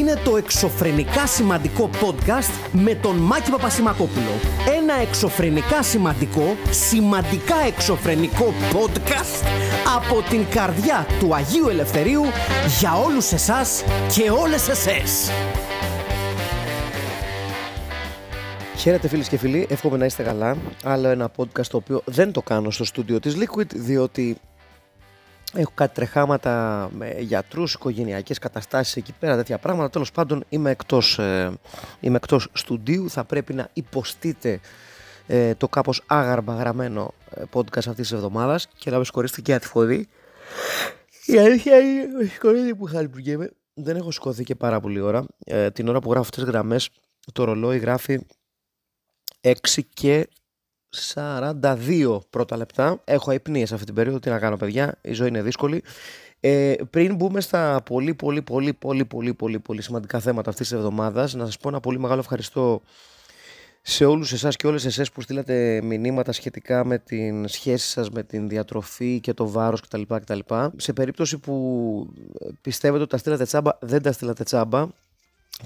είναι το εξωφρενικά σημαντικό podcast με τον Μάκη Παπασημακόπουλο. Ένα εξωφρενικά σημαντικό, σημαντικά εξωφρενικό podcast από την καρδιά του Αγίου Ελευθερίου για όλους εσάς και όλες εσές. Χαίρετε φίλες και φίλοι, εύχομαι να είστε καλά. Άλλο ένα podcast το οποίο δεν το κάνω στο στούντιο της Liquid διότι Έχω κάτι τρεχάματα με γιατρούς, οικογενειακές καταστάσεις εκεί πέρα, τέτοια πράγματα. Τέλος πάντων, είμαι εκτός ε, είμαι εκτός στούντιου. Θα πρέπει να υποστείτε ε, το κάπως άγαρμα γραμμένο ε, podcast αυτής της εβδομάδας και να με συγχωρήσετε και για τη φωνή. Η αλήθεια είναι ότι συγχωρείτε που χαλιπουργέμαι. Δεν έχω σηκωθεί και πάρα πολύ ώρα. Ε, την ώρα που γράφω αυτές τις γραμμές, το ρολόι γράφει 6 και 42 πρώτα λεπτά. Έχω αϊπνίες αυτή την περίοδο. Τι να κάνω, παιδιά; Η ζωή είναι δύσκολη. Ε, πριν μπούμε στα πολύ, πολύ, πολύ, πολύ, πολύ, πολύ, πολύ σημαντικά θέματα αυτής της εβδομάδας, να σας πω ένα πολύ μεγάλο ευχαριστώ σε όλους εσάς και όλες εσές που στείλατε μηνύματα σχετικά με την σχέση σας με την διατροφή και το βάρος κτλ, κτλ. Σε περίπτωση που πιστεύετε ότι τα στείλατε τσάμπα, δεν τα στείλατε τσάμπα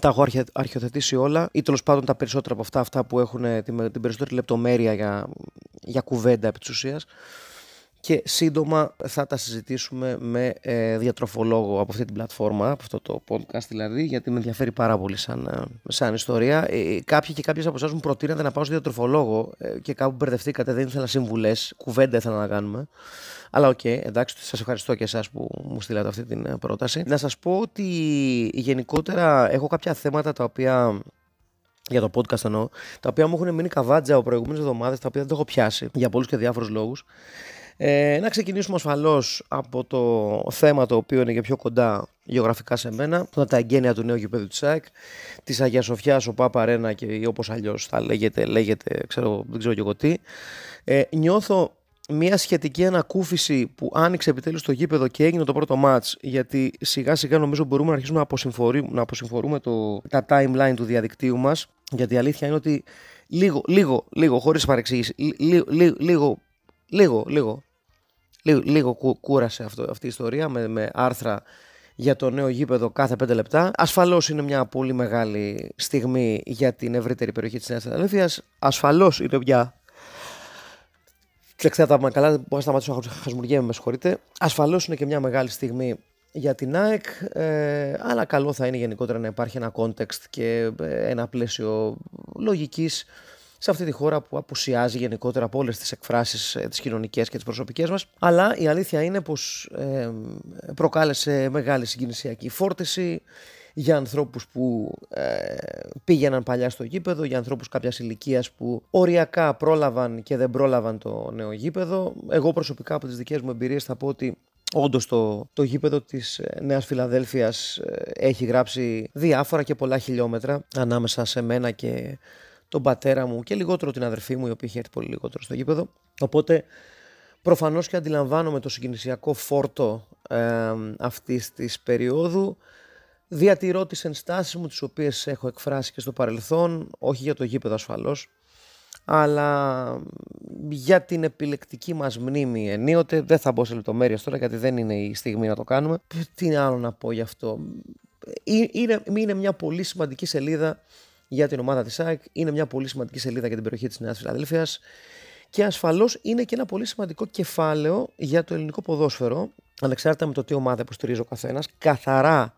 τα έχω αρχειοθετήσει όλα ή τέλος πάντων τα περισσότερα από αυτά, αυτά που έχουν την, την περισσότερη λεπτομέρεια για, για κουβέντα επί της ουσίας. Και σύντομα θα τα συζητήσουμε με ε, διατροφολόγο από αυτή την πλατφόρμα, από αυτό το podcast δηλαδή, γιατί με ενδιαφέρει πάρα πολύ σαν, ε, σαν ιστορία. Ε, κάποιοι και κάποιες από εσάς μου προτείνατε να πάω στο διατροφολόγο ε, και κάπου μπερδευτήκατε, δεν ήθελα συμβουλές, κουβέντα ήθελα να κάνουμε. Αλλά okay, εντάξει, σας ευχαριστώ και εσάς που μου στείλατε αυτή την ε, πρόταση. Να σας πω ότι γενικότερα έχω κάποια θέματα τα οποία για το podcast εννοώ, τα οποία μου έχουν μείνει καβάτζα από προηγούμενες εβδομάδες, τα οποία δεν το έχω πιάσει για πολλούς και διάφορους λόγους. Ε, να ξεκινήσουμε ασφαλώς από το θέμα το οποίο είναι και πιο κοντά γεωγραφικά σε μένα, που είναι τα εγγένεια του νέου γηπέδου της ΑΕΚ, της Αγία Σοφιάς, ο Πάπα Ρένα και όπως αλλιώς θα λέγεται, λέγεται, ξέρω, δεν ξέρω και εγώ τι. Ε, νιώθω μια σχετική ανακούφιση που άνοιξε επιτέλους το γήπεδο και έγινε το πρώτο μάτς γιατί σιγά σιγά νομίζω μπορούμε να αρχίσουμε να αποσυμφορούμε, να αποσυμφορούμε το, τα timeline του διαδικτύου μας γιατί η αλήθεια είναι ότι λίγο, λίγο, λίγο, χωρίς παρεξήγηση, λίγο, λίγο, λίγο, λίγο, λίγο, λίγο κούρασε αυτό, αυτή η ιστορία με, με άρθρα για το νέο γήπεδο κάθε πέντε λεπτά. Ασφαλώς είναι μια πολύ μεγάλη στιγμή για την ευρύτερη περιοχή της Νέας Φιλαδέλφια. Ασφαλώς είναι μια Κοιτάξτε, τα καλά, μπορώ να σταματήσω να χασμουριέμαι, με συγχωρείτε. Ασφαλώς είναι και μια μεγάλη στιγμή για την ΑΕΚ, ε, αλλά καλό θα είναι γενικότερα να υπάρχει ένα context και ε, ένα πλαίσιο λογικής σε αυτή τη χώρα που απουσιάζει γενικότερα από όλες τις εκφράσεις ε, τις κοινωνικές και τις προσωπικές μας. Αλλά η αλήθεια είναι πως ε, προκάλεσε μεγάλη συγκινησιακή φόρτιση για ανθρώπους που ε, πήγαιναν παλιά στο γήπεδο, για ανθρώπους κάποιας ηλικίας που οριακά πρόλαβαν και δεν πρόλαβαν το νέο γήπεδο. Εγώ προσωπικά από τις δικές μου εμπειρίες θα πω ότι Όντως το, το γήπεδο της ε, Νέας Φιλαδέλφιας ε, έχει γράψει διάφορα και πολλά χιλιόμετρα ανάμεσα σε μένα και τον πατέρα μου και λιγότερο την αδερφή μου, η οποία είχε έρθει πολύ λιγότερο στο γήπεδο. Οπότε προφανώς και αντιλαμβάνομαι το συγκινησιακό φόρτο ε, αυτής της περίοδου. Διατηρώ τις ενστάσεις μου τις οποίες έχω εκφράσει και στο παρελθόν, όχι για το γήπεδο ασφαλώς, αλλά για την επιλεκτική μας μνήμη ενίοτε. Δεν θα μπω σε λεπτομέρειες τώρα γιατί δεν είναι η στιγμή να το κάνουμε. Τι άλλο να πω γι' αυτό. Είναι, είναι μια πολύ σημαντική σελίδα για την ομάδα της ΑΕΚ, είναι μια πολύ σημαντική σελίδα για την περιοχή της Νέας Φιλαδέλφειας και ασφαλώς είναι και ένα πολύ σημαντικό κεφάλαιο για το ελληνικό ποδόσφαιρο, ανεξάρτητα με το τι ομάδα υποστηρίζει ο καθένας, καθαρά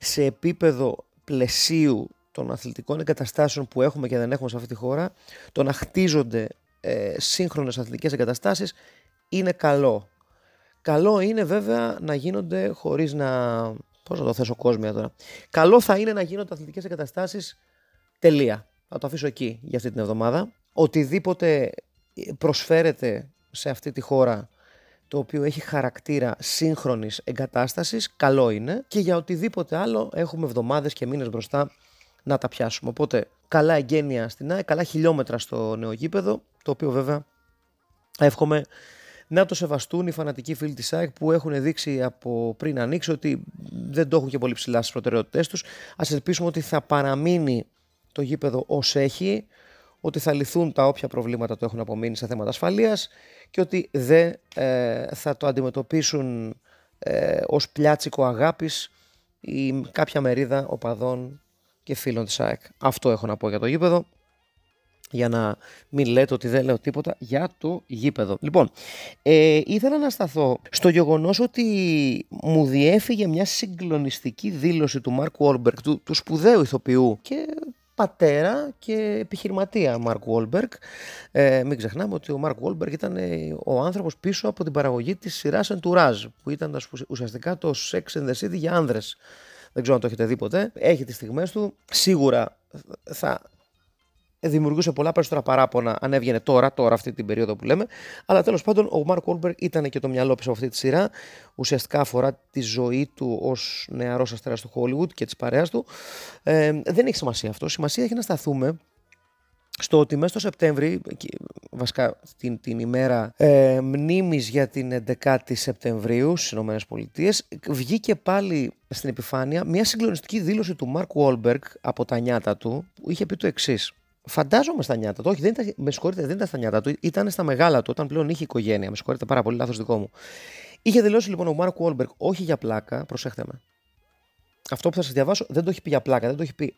σε επίπεδο πλαισίου των αθλητικών εγκαταστάσεων που έχουμε και δεν έχουμε σε αυτή τη χώρα, το να χτίζονται ε, σύγχρονες αθλητικές εγκαταστάσεις είναι καλό. Καλό είναι βέβαια να γίνονται χωρίς να... Πώς να το θέσω κόσμια τώρα. Καλό θα είναι να γίνονται αθλητικές εγκαταστάσεις τελεία. Θα το αφήσω εκεί για αυτή την εβδομάδα. Οτιδήποτε προσφέρεται σε αυτή τη χώρα το οποίο έχει χαρακτήρα σύγχρονης εγκατάστασης, καλό είναι και για οτιδήποτε άλλο έχουμε εβδομάδες και μήνες μπροστά να τα πιάσουμε. Οπότε καλά εγγένεια στην ΑΕ, καλά χιλιόμετρα στο νέο γήπεδο, το οποίο βέβαια εύχομαι να το σεβαστούν οι φανατικοί φίλοι της ΑΕΚ που έχουν δείξει από πριν ανοίξει ότι δεν το έχουν και πολύ ψηλά στις προτεραιότητές τους. Ας ελπίσουμε ότι θα παραμείνει το γήπεδο ως έχει, ότι θα λυθούν τα όποια προβλήματα το έχουν απομείνει σε θέματα ασφαλείας και ότι δεν ε, θα το αντιμετωπίσουν ε, ως πλιάτσικο αγάπης ή κάποια μερίδα οπαδών και φίλων της ΑΕΚ. Αυτό έχω να πω για το γήπεδο για να μην λέτε ότι δεν λέω τίποτα για το γήπεδο. Λοιπόν, ε, ήθελα να σταθώ στο γεγονός ότι μου διέφυγε μια συγκλονιστική δήλωση του Μαρκ Γουόλμπεργκ, του, του σπουδαίου ηθοποιού και πατέρα και επιχειρηματία Μάρκ Βόλμπεργκ. Ε, μην ξεχνάμε ότι ο Μάρκ Βόλμπεργκ ήταν ε, ο άνθρωπος πίσω από την παραγωγή της σειράς Entourage, που ήταν ουσιαστικά το Sex and the City για άνδρες. Δεν ξέρω αν το έχετε δει ποτέ. Έχει τις στιγμές του. Σίγουρα θα δημιουργούσε πολλά περισσότερα παράπονα αν έβγαινε τώρα, τώρα αυτή την περίοδο που λέμε. Αλλά τέλος πάντων ο Μαρκ Γουόλμπεργκ ήταν και το μυαλό πίσω από αυτή τη σειρά. Ουσιαστικά αφορά τη ζωή του ως νεαρός αστέρας του Hollywood και της παρέας του. Ε, δεν έχει σημασία αυτό. Σημασία έχει να σταθούμε στο ότι μέσα στο Σεπτέμβρη, βασικά την, την ημέρα ε, μνήμης για την 11η Σεπτεμβρίου στις Ηνωμένες Πολιτείες, βγήκε πάλι στην επιφάνεια μια συγκλονιστική δήλωση του Μαρκ Γουόλμπεργκ από τα νιάτα του, που είχε πει το εξής. Φαντάζομαι στα νιάτα του. Όχι, δεν ήταν, με συγχωρείτε, δεν ήταν στα νιάτα του. Ήταν στα μεγάλα του, όταν πλέον είχε οικογένεια. Με συγχωρείτε πάρα πολύ, λάθος δικό μου. Είχε δηλώσει λοιπόν ο Μαρκ Γουόλμπεργκ, όχι για πλάκα, προσέχτε με. Αυτό που θα σας διαβάσω δεν το έχει πει για πλάκα, δεν το έχει πει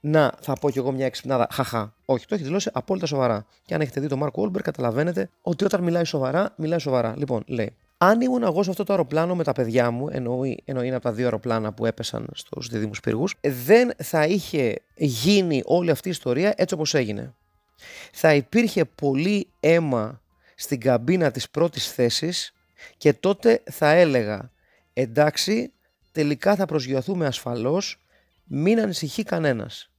να θα πω κι εγώ μια εξυπνάδα. Χαχά. Όχι, το έχει δηλώσει απόλυτα σοβαρά. Και αν έχετε δει τον Μαρκ Γουόλμπεργκ, καταλαβαίνετε ότι όταν μιλάει σοβαρά, μιλάει σοβαρά. Λοιπόν, λέει, αν ήμουν εγώ σε αυτό το αεροπλάνο με τα παιδιά μου, εννοεί, εννοεί ένα από τα δύο αεροπλάνα που έπεσαν στους δίδυμους πύργους, δεν θα είχε γίνει όλη αυτή η ιστορία έτσι όπως έγινε. Θα υπήρχε πολύ αίμα στην καμπίνα της πρώτης θέσης και τότε θα έλεγα εντάξει τελικά θα προσγειωθούμε ασφαλώς μην ανησυχεί κανένας.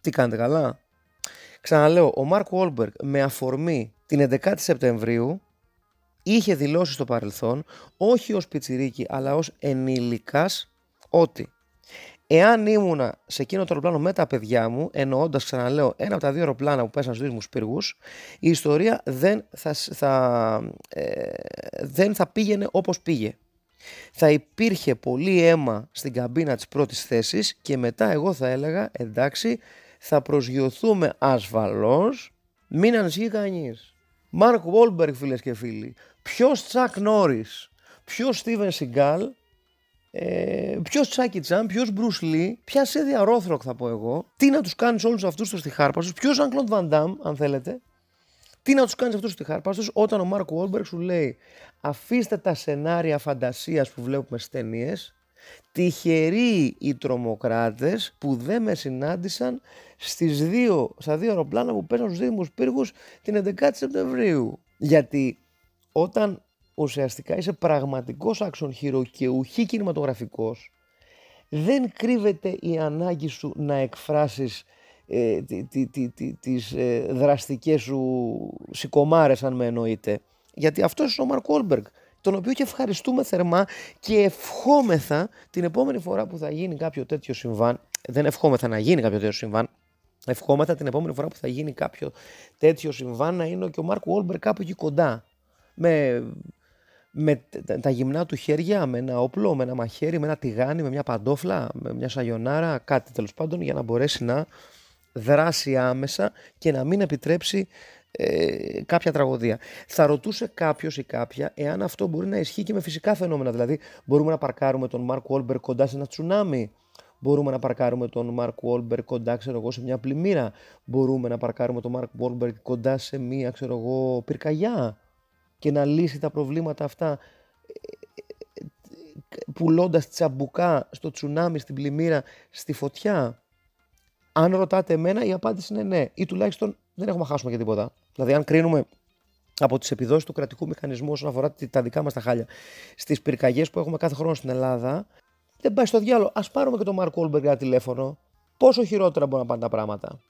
Τι κάνετε καλά; Ξαναλέω, ο Μαρκ Γουόλμπεργκ με αφορμή την 11η Σεπτεμβρίου είχε δηλώσει στο παρελθόν, όχι ως πιτσιρίκι αλλά ως ενήλικας, ότι εάν ήμουνα σε εκείνο το αεροπλάνο με τα παιδιά μου, εννοώντας ξαναλέω ένα από τα δύο αεροπλάνα που πέσαν στους δίδυμους πύργους, η ιστορία δεν θα, θα, ε, δεν θα πήγαινε όπως πήγε. Θα υπήρχε πολύ αίμα στην καμπίνα της πρώτης θέσης και μετά εγώ θα έλεγα εντάξει θα προσγειωθούμε ασφαλώς, μην ανησυχεί κανείς. Μαρκ Γουόλμπεργκ φίλες και φίλοι, Ποιος Τσακ Νόρις, ποιος Στίβεν Σιγκάλ, ε, ποιος Τζάκι Τσαν, ποιος Μπρους Λι, ποια Σίνθια Ρόθροκ θα πω εγώ, τι να τους κάνεις όλους αυτούς τους τυχάρπαστους, ποιος Ζαν Κλοντ Βαντάμ, αν θέλετε, τι να τους κάνεις αυτούς τους στιχάρπαστου όταν ο Μάρκ Βόλμπεργκ σου λέει αφήστε τα σενάρια φαντασίας που βλέπουμε στις ταινίες, τυχεροί οι τρομοκράτες που δεν με συνάντησαν στις δύο, στα δύο αεροπλάνα που παίρνουν στους Δήμους Πύργους την 11η Σεπτεμβρίου. Γιατί όταν ουσιαστικά είσαι πραγματικός action hero και ουχή κινηματογραφικός, δεν κρύβεται η ανάγκη σου να εκφράσεις ε, τις ε, δραστικές σου σιχαμάρες αν με εννοείτε. Γιατί αυτό είναι ο Μαρκ Γουόλμπεργκ, τον οποίο και ευχαριστούμε θερμά και ευχόμεθα την επόμενη φορά που θα γίνει κάποιο τέτοιο συμβάν, δεν ευχόμεθα να γίνει κάποιο τέτοιο συμβάν, ευχόμεθα την επόμενη φορά που θα γίνει κάποιο τέτοιο συμβάν να είναι και ο Μαρκ Γουόλμπεργκ κάπου εκεί κοντά με, με τα γυμνά του χέρια, με ένα όπλο, με ένα μαχαίρι, με ένα τηγάνι, με μια παντόφλα, με μια σαγιονάρα, κάτι τέλος πάντων για να μπορέσει να δράσει άμεσα και να μην επιτρέψει ε, κάποια τραγωδία. Θα ρωτούσε κάποιος ή κάποια εάν αυτό μπορεί να ισχύει και με φυσικά φαινόμενα. Δηλαδή, μπορούμε να παρκάρουμε τον Mark Wahlberg κοντά σε ένα τσουνάμι. Μπορούμε να παρκάρουμε τον Mark Wahlberg κοντά, ξέρω εγώ, σε μια πλημμύρα. Μπορούμε να παρκάρουμε τον Mark Wahlberg κοντά σε μια, ξέρω εγώ, πυρκαγιά και να λύσει τα προβλήματα αυτά πουλώντας τσαμπουκά στο τσουνάμι, στην πλημμύρα, στη φωτιά. Αν ρωτάτε εμένα, η απάντηση είναι ναι. Ή τουλάχιστον δεν έχουμε να χάσουμε και τίποτα. Δηλαδή, αν κρίνουμε από τις επιδόσεις του κρατικού μηχανισμού όσον αφορά τα δικά μας τα χάλια στις πυρκαγιές που έχουμε κάθε χρόνο στην Ελλάδα, δεν πάει στο διάολο. Ας πάρουμε και τον Mark Wahlberg ένα τηλέφωνο. Πόσο χειρότερα μπορούν να πάνε τα πράγματα.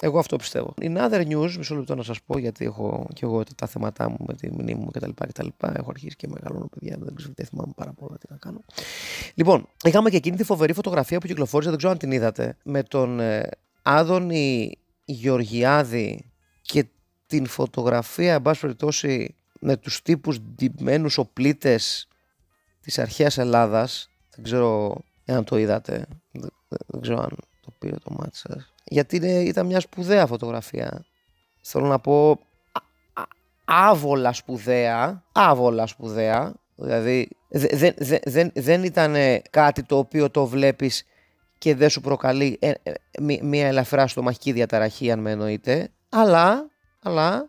Εγώ αυτό πιστεύω. In other news, μισό λεπτό να σας πω, γιατί έχω και εγώ τα θέματα μου με τη μνήμη μου κτλ. κτλ. Έχω αρχίσει και μεγαλώνω παιδιά, δεν, ξέρω, δεν θυμάμαι πάρα πολλά τι να κάνω. Λοιπόν, είχαμε και εκείνη τη φοβερή φωτογραφία που κυκλοφόρησε, δεν ξέρω αν την είδατε, με τον ε, Άδωνη Γεωργιάδη και την φωτογραφία, εν πάση περιπτώσει, με τους τύπους ντυμένους οπλίτες της αρχαίας Ελλάδας. Δεν ξέρω αν το είδατε. Δεν, δεν ξέρω αν το πήρε το μάτι σας γιατί είναι, ήταν μια σπουδαία φωτογραφία. Θέλω να πω άβολα σπουδαία, άβολα σπουδαία, Δηλαδή δεν, δεν, δεν, δεν ήταν κάτι το οποίο το βλέπεις και δεν σου προκαλεί ε, ε, μία ελαφρά στομαχική διαταραχή αν με εννοείτε. Αλλά, αλλά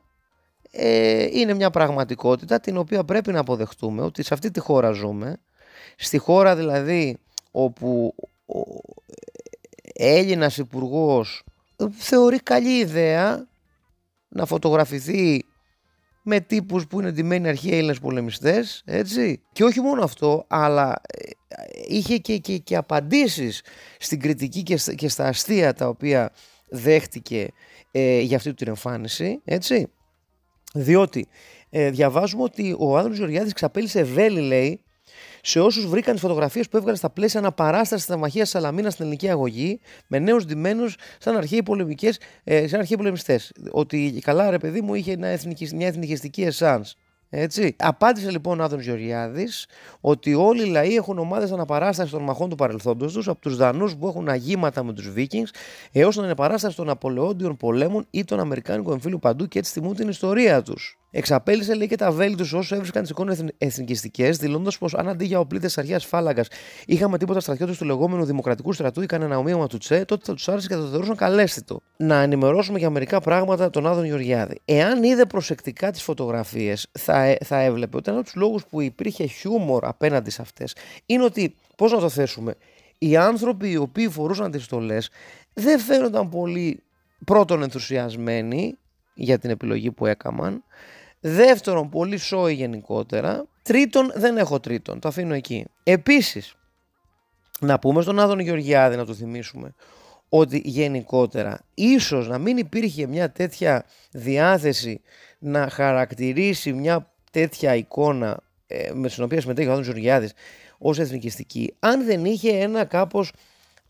ε, είναι μια πραγματικότητα την οποία πρέπει να αποδεχτούμε ότι σε αυτή τη χώρα ζούμε. Στη χώρα δηλαδή όπου ο Έλληνας υπουργός θεωρεί καλή ιδέα να φωτογραφηθεί με τύπους που είναι ντυμένοι αρχαίοι Έλληνες πολεμιστές, έτσι. Και όχι μόνο αυτό, αλλά ε, είχε και, και, και απαντήσεις στην κριτική και στα, και στα αστεία τα οποία δέχτηκε ε, για αυτή την εμφάνιση, έτσι. Διότι ε, διαβάζουμε ότι ο Άδωνος Γεωργιάδης ξαπέλυσε βέλη, λέει, σε όσους βρήκαν τις φωτογραφίες που έβγαλε στα πλαίσια αναπαράστασης της Ταμαχία Σαλαμίνας στην ελληνική αγωγή, με νέους ντυμένους σαν αρχαίοι πολεμικές, ε, σαν αρχαίοι πολεμιστές. Ότι καλά, ρε παιδί μου, είχε μια, μια εθνικιστική εσάν. Έτσι. Απάντησε λοιπόν ο Άδων Γεωργιάδης ότι όλοι οι λαοί έχουν ομάδες αναπαράστασης των μαχών του παρελθόντος τους, από τους Δανούς που έχουν αγήματα με τους Βίκινγκς, έως την αναπαράσταση των Απολεόντιων πολέμων ή των Αμερικάνικων εμφύλου παντού και έτσι θυμούν την ιστορία τους. Εξαπέλυσε λέει και τα βέλη τους όσους έβρισκαν τις εικόνες εθνικιστικές, δηλώνοντα πως αν αντί για οπλίτες αρχαία φάλαγγα είχαμε τίποτα στρατιώτες του λεγόμενου Δημοκρατικού στρατού ή κανένα ομοίωμα του Τσε, τότε θα τους άρεσε και θα το θεωρούσαν καλέσθητο. Να ενημερώσουμε για μερικά πράγματα τον Άδων Γεωργιάδη. Εάν είδε προσεκτικά τις φωτογραφίες, θα, ε, θα έβλεπε ότι ένα από τους λόγους που υπήρχε χιούμορ απέναντι σε αυτές είναι ότι, πώς να το θέσουμε, οι άνθρωποι οι οποίοι φορούσαν τις στολές δεν φαίνονταν πολύ πρώτον ενθουσιασμένοι για την επιλογή που έκαναν Δεύτερον, πολύ σόι γενικότερα. Τρίτον, δεν έχω τρίτον. Το αφήνω εκεί. Επίσης, να πούμε στον Άδων Γεωργιάδη, να το θυμίσουμε, ότι γενικότερα ίσως να μην υπήρχε μια τέτοια διάθεση να χαρακτηρίσει μια τέτοια εικόνα ε, με την οποία συμμετέχει ο Άδων Γεωργιάδης ως εθνικιστική αν δεν είχε ένα κάπως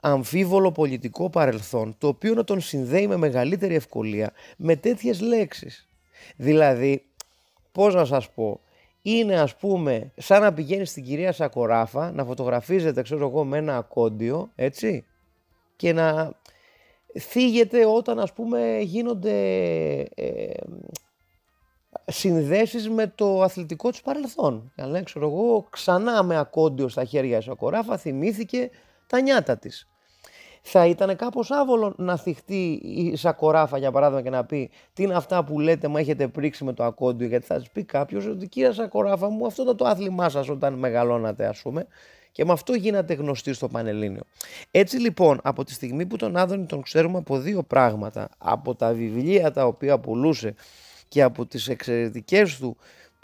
αμφίβολο πολιτικό παρελθόν το οποίο να τον συνδέει με μεγαλύτερη ευκολία με τέτοιες λέξεις. Δηλαδή πώς να σας πω, είναι ας πούμε σαν να πηγαίνεις στην κυρία Σακοράφα να φωτογραφίζεται ξέρω εγώ με ένα ακόντιο έτσι και να θίγεται όταν ας πούμε γίνονται ε, συνδέσεις με το αθλητικό του παρελθόν. Αλλά ξέρω εγώ ξανά με ακόντιο στα χέρια Σακοράφα θυμήθηκε τα νιάτα της θα ήταν κάπως άβολο να θυχτεί η Σακοράφα για παράδειγμα και να πει τι είναι αυτά που λέτε, μα έχετε πρίξει με το ακόντιο. Γιατί θα σας πει κάποιος ότι κύριε Σακοράφα μου, αυτό ήταν το άθλημά σας όταν μεγαλώνατε, ας πούμε. Και με αυτό γίνατε γνωστοί στο Πανελλήνιο. Έτσι λοιπόν, από τη στιγμή που τον Άδωνη τον ξέρουμε από δύο πράγματα, από τα βιβλία τα οποία πουλούσε και από τις εξαιρετικές του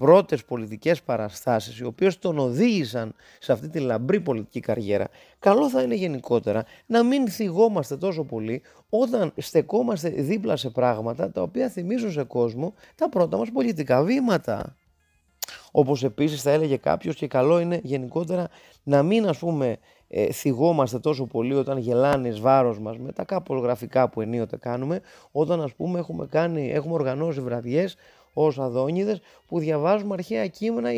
πρώτες πολιτικές παραστάσεις οι οποίες τον οδήγησαν σε αυτή τη λαμπρή πολιτική καριέρα καλό θα είναι γενικότερα να μην θυγόμαστε τόσο πολύ όταν στεκόμαστε δίπλα σε πράγματα τα οποία θυμίζουν σε κόσμο τα πρώτα μας πολιτικά βήματα. Όπως επίσης θα έλεγε κάποιος και καλό είναι γενικότερα να μην ας πούμε ε, θυγόμαστε τόσο πολύ όταν γελάνε εις βάρος μας με τα κάπως γραφικά που ενίοτε κάνουμε όταν ας πούμε έχουμε, κάνει, έχουμε οργανώσει βραδιές ως αδόνιδες που διαβάζουμε αρχαία κείμενα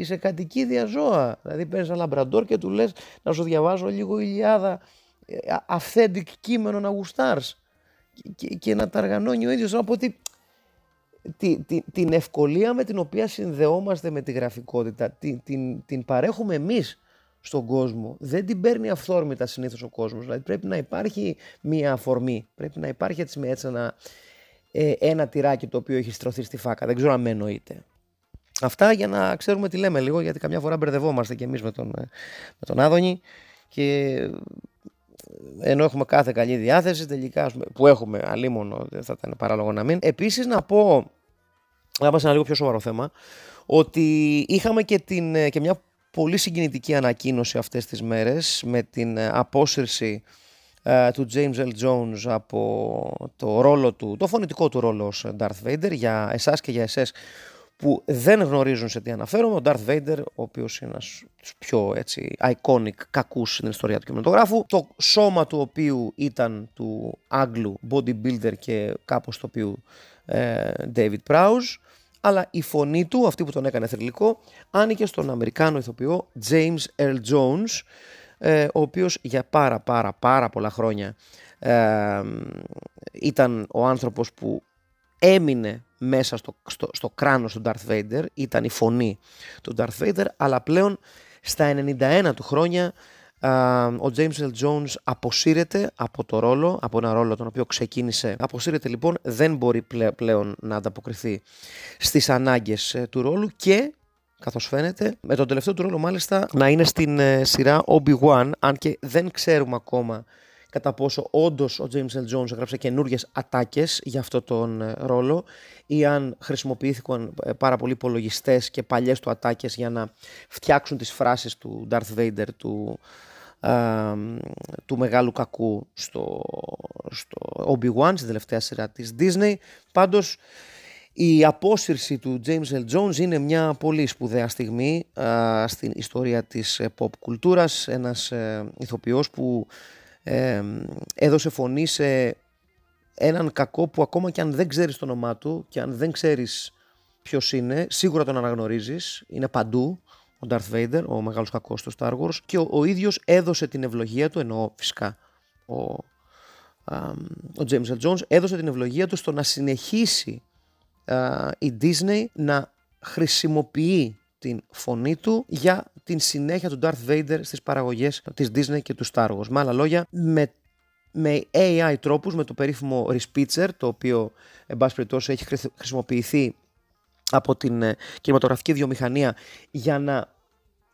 σε κατοικίδια ζώα. Δηλαδή παίρνεις ένα λαμπραντόρ και του λες να σου διαβάζω λίγο ηλιάδα ε, authentic κείμενο να γουστάρεις και, και, να τα οργανώνει ο ίδιος από ότι την ευκολία με την οποία συνδεόμαστε με τη γραφικότητα την, την, την παρέχουμε εμείς στον κόσμο. Δεν την παίρνει αυθόρμητα συνήθως ο κόσμος. Δηλαδή πρέπει να υπάρχει μία αφορμή. Πρέπει να υπάρχει έτσι, έτσι ένα, ε, ένα τυράκι το οποίο έχει στρωθεί στη φάκα. Δεν ξέρω αν με εννοείται. Αυτά για να ξέρουμε τι λέμε λίγο, γιατί καμιά φορά μπερδευόμαστε κι εμείς με τον, ε, με τον Άδωνη και ε, ενώ έχουμε κάθε καλή διάθεση, τελικά που έχουμε αλίμονο, δεν θα ήταν παράλογο να μην. Επίσης να πω, να πάμε σε ένα λίγο πιο σοβαρό θέμα, ότι είχαμε και, την, ε, και μια πολύ συγκινητική ανακοίνωση αυτές τις μέρες με την απόσυρση ε, του James L. Jones από το ρόλο του, το φωνητικό του ρόλο ως Darth Vader για εσάς και για εσές που δεν γνωρίζουν σε τι αναφέρομαι. Ο Darth Vader, ο οποίος είναι ένας πιο έτσι iconic κακούς στην ιστορία του κινηματογράφου, το σώμα του οποίου ήταν του Άγγλου bodybuilder και κάπως το οποίου ε, David Prowse, αλλά η φωνή του, αυτή που τον έκανε θρηλυκό, άνοικε στον Αμερικάνο ηθοποιό James Earl Jones, ε, ο οποίος για πάρα πάρα πάρα πολλά χρόνια ε, ήταν ο άνθρωπος που έμεινε μέσα στο, στο, στο κράνος του Darth Vader, ήταν η φωνή του Darth Vader, αλλά πλέον στα 91 του χρόνια ο James L. Jones αποσύρεται από το ρόλο, από ένα ρόλο τον οποίο ξεκίνησε. Αποσύρεται λοιπόν, δεν μπορεί πλέον να ανταποκριθεί στις ανάγκες ε, του ρόλου και καθώς φαίνεται, με τον τελευταίο του ρόλο μάλιστα να είναι στην ε, σειρά Obi-Wan, αν και δεν ξέρουμε ακόμα κατά πόσο όντως ο James L. Jones έγραψε καινούριε ατάκες για αυτό τον ε, ρόλο ή αν χρησιμοποιήθηκαν ε, πάρα πολλοί υπολογιστές και παλιές του ατάκες για να φτιάξουν τις φράσεις του Darth Vader, του, του μεγάλου κακού στο, στο Obi-Wan, στην τελευταία σειρά της Disney. Πάντως η απόσυρση του James L. Jones είναι μια πολύ σπουδαία στιγμή στην ιστορία της ε, pop κουλτούρας. Ένας ε, ηθοποιός που ε, έδωσε φωνή σε έναν κακό που ακόμα και αν δεν ξέρεις το όνομά του και αν δεν ξέρεις ποιος είναι, σίγουρα τον αναγνωρίζεις, είναι παντού ο Darth Vader, ο μεγάλος κακός του Star Wars και ο, ο ίδιος έδωσε την ευλογία του, εννοώ φυσικά ο, ο James L. Jones, έδωσε την ευλογία του στο να συνεχίσει η Disney να χρησιμοποιεί την φωνή του για την συνέχεια του Darth Vader στις παραγωγές της Disney και του Star Wars. Με άλλα λόγια, με, με AI τρόπους, με το περίφημο Respitzer, το οποίο, εν πάση περιπτώσει, έχει χρησιμοποιηθεί από την ε, κινηματογραφική βιομηχανία για να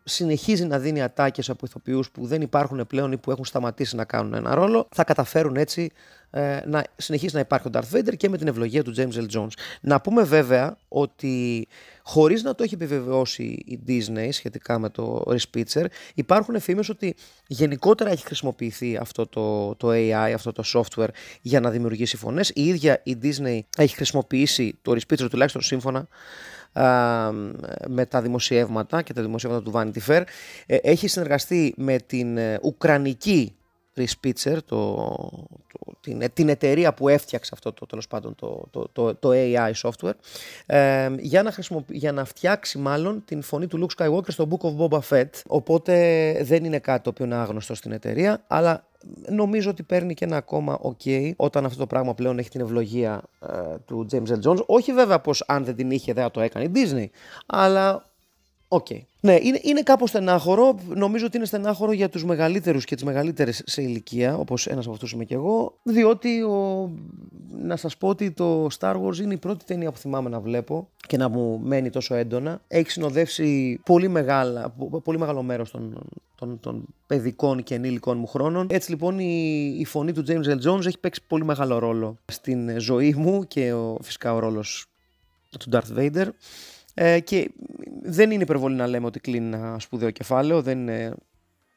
συνεχίζει να δίνει ατάκες από ηθοποιούς που δεν υπάρχουν πλέον ή που έχουν σταματήσει να κάνουν ένα ρόλο, θα καταφέρουν έτσι ε, να συνεχίσει να υπάρχει ο Darth Vader και με την ευλογία του James L. Jones. Να πούμε βέβαια ότι χωρίς να το έχει επιβεβαιώσει η Disney σχετικά με το Respitzer, υπάρχουν φήμες ότι γενικότερα έχει χρησιμοποιηθεί αυτό το, το AI, αυτό το software για να δημιουργήσει φωνές. Η ίδια η Disney έχει χρησιμοποιήσει το Respitzer τουλάχιστον σύμφωνα με τα δημοσιεύματα και τα δημοσιεύματα του Vanity Fair. Ε, έχει συνεργαστεί με την ε, Ουκρανική Respitzer, το, το, την, την εταιρεία που έφτιαξε αυτό το, τέλος πάντων, το, το, το, το AI software, ε, για, να για να φτιάξει μάλλον την φωνή του Luke Skywalker στο Book of Boba Fett. Οπότε δεν είναι κάτι το οποίο είναι άγνωστο στην εταιρεία, αλλά νομίζω ότι παίρνει και ένα ακόμα ok όταν αυτό το πράγμα πλέον έχει την ευλογία ε, του James L. Jones. Όχι βέβαια πως αν δεν την είχε δεν θα το έκανε η Disney, αλλά OK. Okay. Ναι, είναι, είναι κάπως στενάχωρο. Νομίζω ότι είναι στενάχωρο για τους μεγαλύτερους και τις μεγαλύτερες σε ηλικία, όπως ένας από αυτούς είμαι και εγώ. Διότι ο... να σας πω ότι το Star Wars είναι η πρώτη ταινία που θυμάμαι να βλέπω και να μου μένει τόσο έντονα. Έχει συνοδεύσει πολύ, μεγάλα, πολύ μεγάλο μέρος των, των, των παιδικών και ενήλικων μου χρόνων. Έτσι λοιπόν η, η φωνή του James Earl Jones έχει παίξει πολύ μεγάλο ρόλο στην ζωή μου και ο, φυσικά ο ρόλος του Darth Vader. Ε, και δεν είναι υπερβολή να λέμε ότι κλείνει ένα σπουδαίο κεφάλαιο, δεν είναι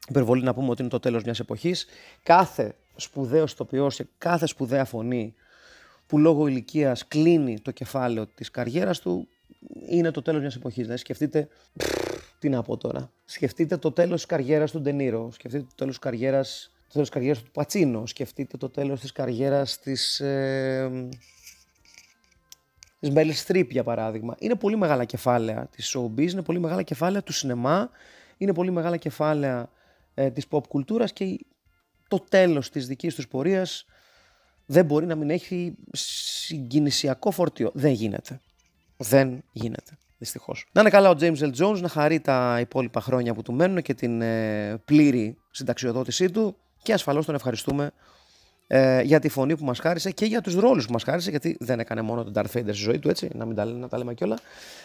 υπερβολή να πούμε ότι είναι το τέλος μιας εποχής. Κάθε σπουδαίος τοπιός και κάθε σπουδαία φωνή που λόγω ηλικίας κλείνει το κεφάλαιο της καριέρας του είναι το τέλος μιας εποχής. Δηλαδή σκεφτείτε, τι να πω τώρα, σκεφτείτε το τέλος της καριέρας του Ντενίρο, σκεφτείτε το τέλος της καριέρας, το τέλος της καριέρας του Πατσίνο, σκεφτείτε το τέλος της καριέρας της... Ε, τη Μπέλ Στριπ για παράδειγμα. Είναι πολύ μεγάλα κεφάλαια της showbiz, είναι πολύ μεγάλα κεφάλαια του σινεμά, είναι πολύ μεγάλα κεφάλαια ε, της pop κουλτούρας και το τέλος της δικής τους πορείας δεν μπορεί να μην έχει συγκινησιακό φορτίο. Δεν γίνεται. Δεν γίνεται. Δυστυχώς. Να είναι καλά ο James L. Jones, να χαρεί τα υπόλοιπα χρόνια που του μένουν και την ε, πλήρη συνταξιοδότησή του και ασφαλώς τον ευχαριστούμε ε, για τη φωνή που μας χάρισε και για τους ρόλους που μας χάρισε, γιατί δεν έκανε μόνο τον Darth Vader στη ζωή του, έτσι, να μην τα, να τα λέμε κιόλα.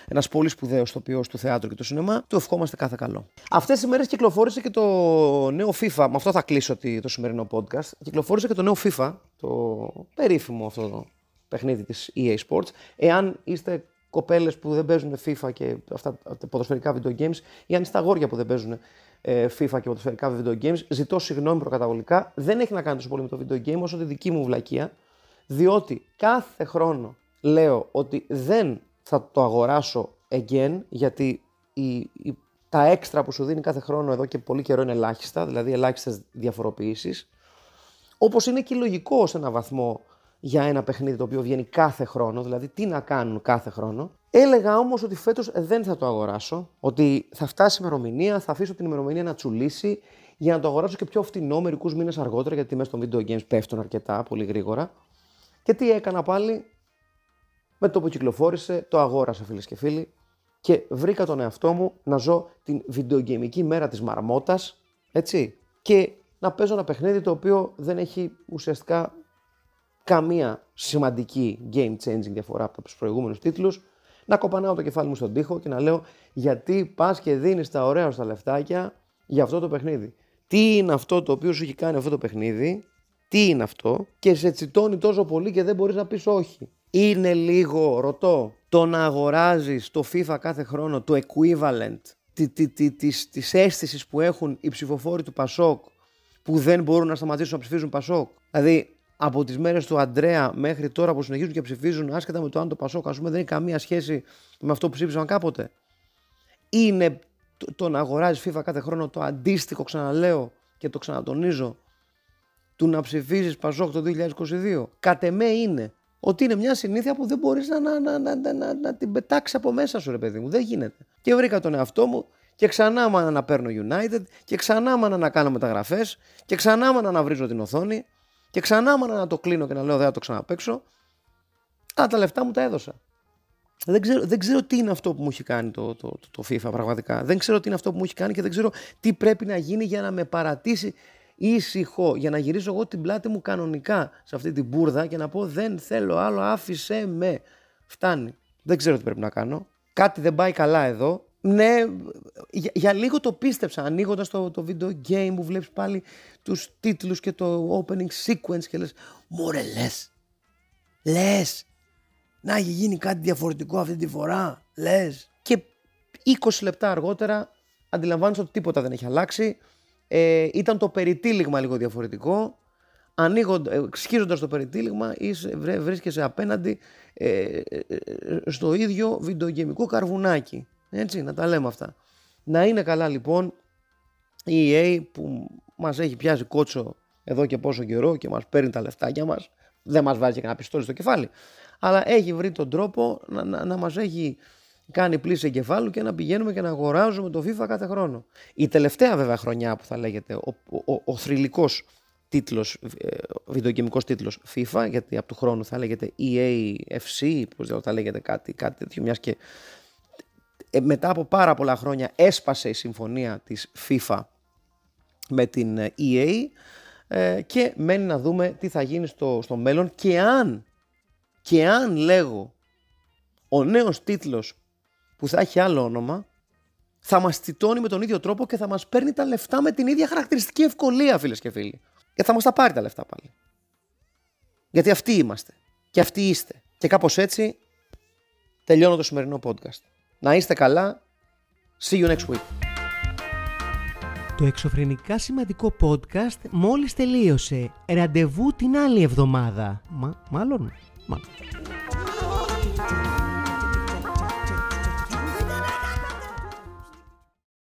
Ένας πολύ σπουδαίος τοπίο του θεάτρου και του σινεμά. Του ευχόμαστε κάθε καλό. Αυτές τι μέρες κυκλοφόρησε και το νέο FIFA. Με αυτό θα κλείσω το σημερινό podcast. Κυκλοφόρησε και το νέο FIFA, το περίφημο αυτό το παιχνίδι της EA Sports. Εάν είστε κοπέλες που δεν παίζουν FIFA και αυτά τα ποδοσφαιρικά video games, ή αν είστε αγόρια που δεν παίζουν ε, FIFA και ποδοσφαιρικά video games. Ζητώ συγγνώμη προκαταβολικά. Δεν έχει να κάνει τόσο πολύ με το video game όσο τη δική μου βλακεία. Διότι κάθε χρόνο λέω ότι δεν θα το αγοράσω again γιατί η, η, τα έξτρα που σου δίνει κάθε χρόνο εδώ και πολύ καιρό είναι ελάχιστα, δηλαδή ελάχιστες διαφοροποιήσεις. Όπως είναι και λογικό σε ένα βαθμό για ένα παιχνίδι το οποίο βγαίνει κάθε χρόνο, δηλαδή τι να κάνουν κάθε χρόνο. Έλεγα όμως ότι φέτος δεν θα το αγοράσω, ότι θα φτάσει η ημερομηνία, θα αφήσω την ημερομηνία να τσουλήσει για να το αγοράσω και πιο φθηνό μερικούς μήνες αργότερα, γιατί οι τιμέ των video games πέφτουν αρκετά πολύ γρήγορα. Και τι έκανα πάλι, Με το που κυκλοφόρησε, το αγόρασα φίλες και φίλοι και βρήκα τον εαυτό μου να ζω την βιντεογενική μέρα της μαρμότας, έτσι, και να παίζω ένα παιχνίδι το οποίο δεν έχει ουσιαστικά καμία σημαντική game changing διαφορά από τους προηγούμενους τίτλους, να κοπανάω το κεφάλι μου στον τοίχο και να λέω γιατί πας και δίνεις τα ωραία στα λεφτάκια για αυτό το παιχνίδι. Τι είναι αυτό το οποίο σου έχει κάνει αυτό το παιχνίδι, τι είναι αυτό και σε τσιτώνει τόσο πολύ και δεν μπορείς να πεις όχι. Είναι λίγο, ρωτώ, το να αγοράζεις το FIFA κάθε χρόνο, το equivalent της, της αίσθησης που έχουν οι ψηφοφόροι του Πασόκ που δεν μπορούν να σταματήσουν να ψηφίζουν Πασόκ; Δηλαδή, από τις μέρες του Αντρέα μέχρι τώρα που συνεχίζουν και ψηφίζουν, άσχετα με το αν το Πασόκ, ας πούμε, δεν έχει καμία σχέση με αυτό που ψήφισαν κάποτε. Είναι το, το να αγοράζεις FIFA κάθε χρόνο το αντίστοιχο, ξαναλέω και το ξανατονίζω, του να ψηφίζεις Πασόκ το 2022. Κατ' εμέ είναι ότι είναι μια συνήθεια που δεν μπορείς να, να, να, να, να, να την πετάξεις από μέσα σου, ρε παιδί μου. Δεν γίνεται. Και βρήκα τον εαυτό μου και ξανά μάνα να παίρνω United και ξανά μάνα να κάνω μεταγραφές και ξανά μάνα να βρίζω την οθόνη και ξανά μάνα να το κλείνω και να λέω δεν θα το ξαναπέξω. Αλλά τα λεφτά μου τα έδωσα. Δεν ξέρω, δεν ξέρω τι είναι αυτό που μου έχει κάνει το, το, το, το FIFA πραγματικά. Δεν ξέρω τι είναι αυτό που μου έχει κάνει και δεν ξέρω τι πρέπει να γίνει για να με παρατήσει ήσυχο, για να γυρίσω εγώ την πλάτη μου κανονικά σε αυτή την μπουρδα και να πω δεν θέλω άλλο, άφησε με. Φτάνει. Δεν ξέρω τι πρέπει να κάνω. Κάτι δεν πάει καλά εδώ ναι, για, για λίγο το πίστεψα ανοίγοντας το, το video game που βλέπεις πάλι τους τίτλους και το opening sequence και λες: Μωρέ, λες. Λες. Να έχει γίνει κάτι διαφορετικό αυτή τη φορά. Λες. Και 20 λεπτά αργότερα αντιλαμβάνεσαι ότι τίποτα δεν έχει αλλάξει. Ε, ήταν το περιτύλιγμα λίγο διαφορετικό. Ανοίγοντα, ε, σχίζοντας το περιτύλιγμα βρίσκεσαι απέναντι ε, ε, ε, στο ίδιο βιντεογεμικό καρβουνάκι. Έτσι, να τα λέμε αυτά. Να είναι καλά λοιπόν η EA που μας έχει πιάσει κότσο εδώ και πόσο καιρό και μας παίρνει τα λεφτάκια μας. Δεν μας βάζει και κανένα πιστόλι στο κεφάλι. Αλλά έχει βρει τον τρόπο να, να, να μας έχει κάνει πλήση εγκεφάλου και να πηγαίνουμε και να αγοράζουμε το FIFA κάθε χρόνο. Η τελευταία βέβαια χρονιά που θα λέγεται ο, ο, ο, ο θρηλυκός τίτλος, ε, τίτλος FIFA, γιατί από του χρόνου θα λέγεται EA FC, πώς θα λέγεται κάτι, κάτι τέτοιο, μιας και ε, μετά από πάρα πολλά χρόνια έσπασε η συμφωνία της FIFA με την ε, EA ε, και μένει να δούμε τι θα γίνει στο, στο μέλλον και αν, και αν λέγω ο νέος τίτλος που θα έχει άλλο όνομα θα μας τιτώνει με τον ίδιο τρόπο και θα μας παίρνει τα λεφτά με την ίδια χαρακτηριστική ευκολία φίλες και φίλοι. Και θα μας τα πάρει τα λεφτά πάλι. Γιατί αυτοί είμαστε και αυτοί είστε. Και κάπως έτσι τελειώνω το σημερινό podcast. Να είστε καλά. See you next week. Το εξωφρενικά σημαντικό podcast μόλις τελείωσε. Ραντεβού την άλλη εβδομάδα. Μα, μάλλον, μάλλον.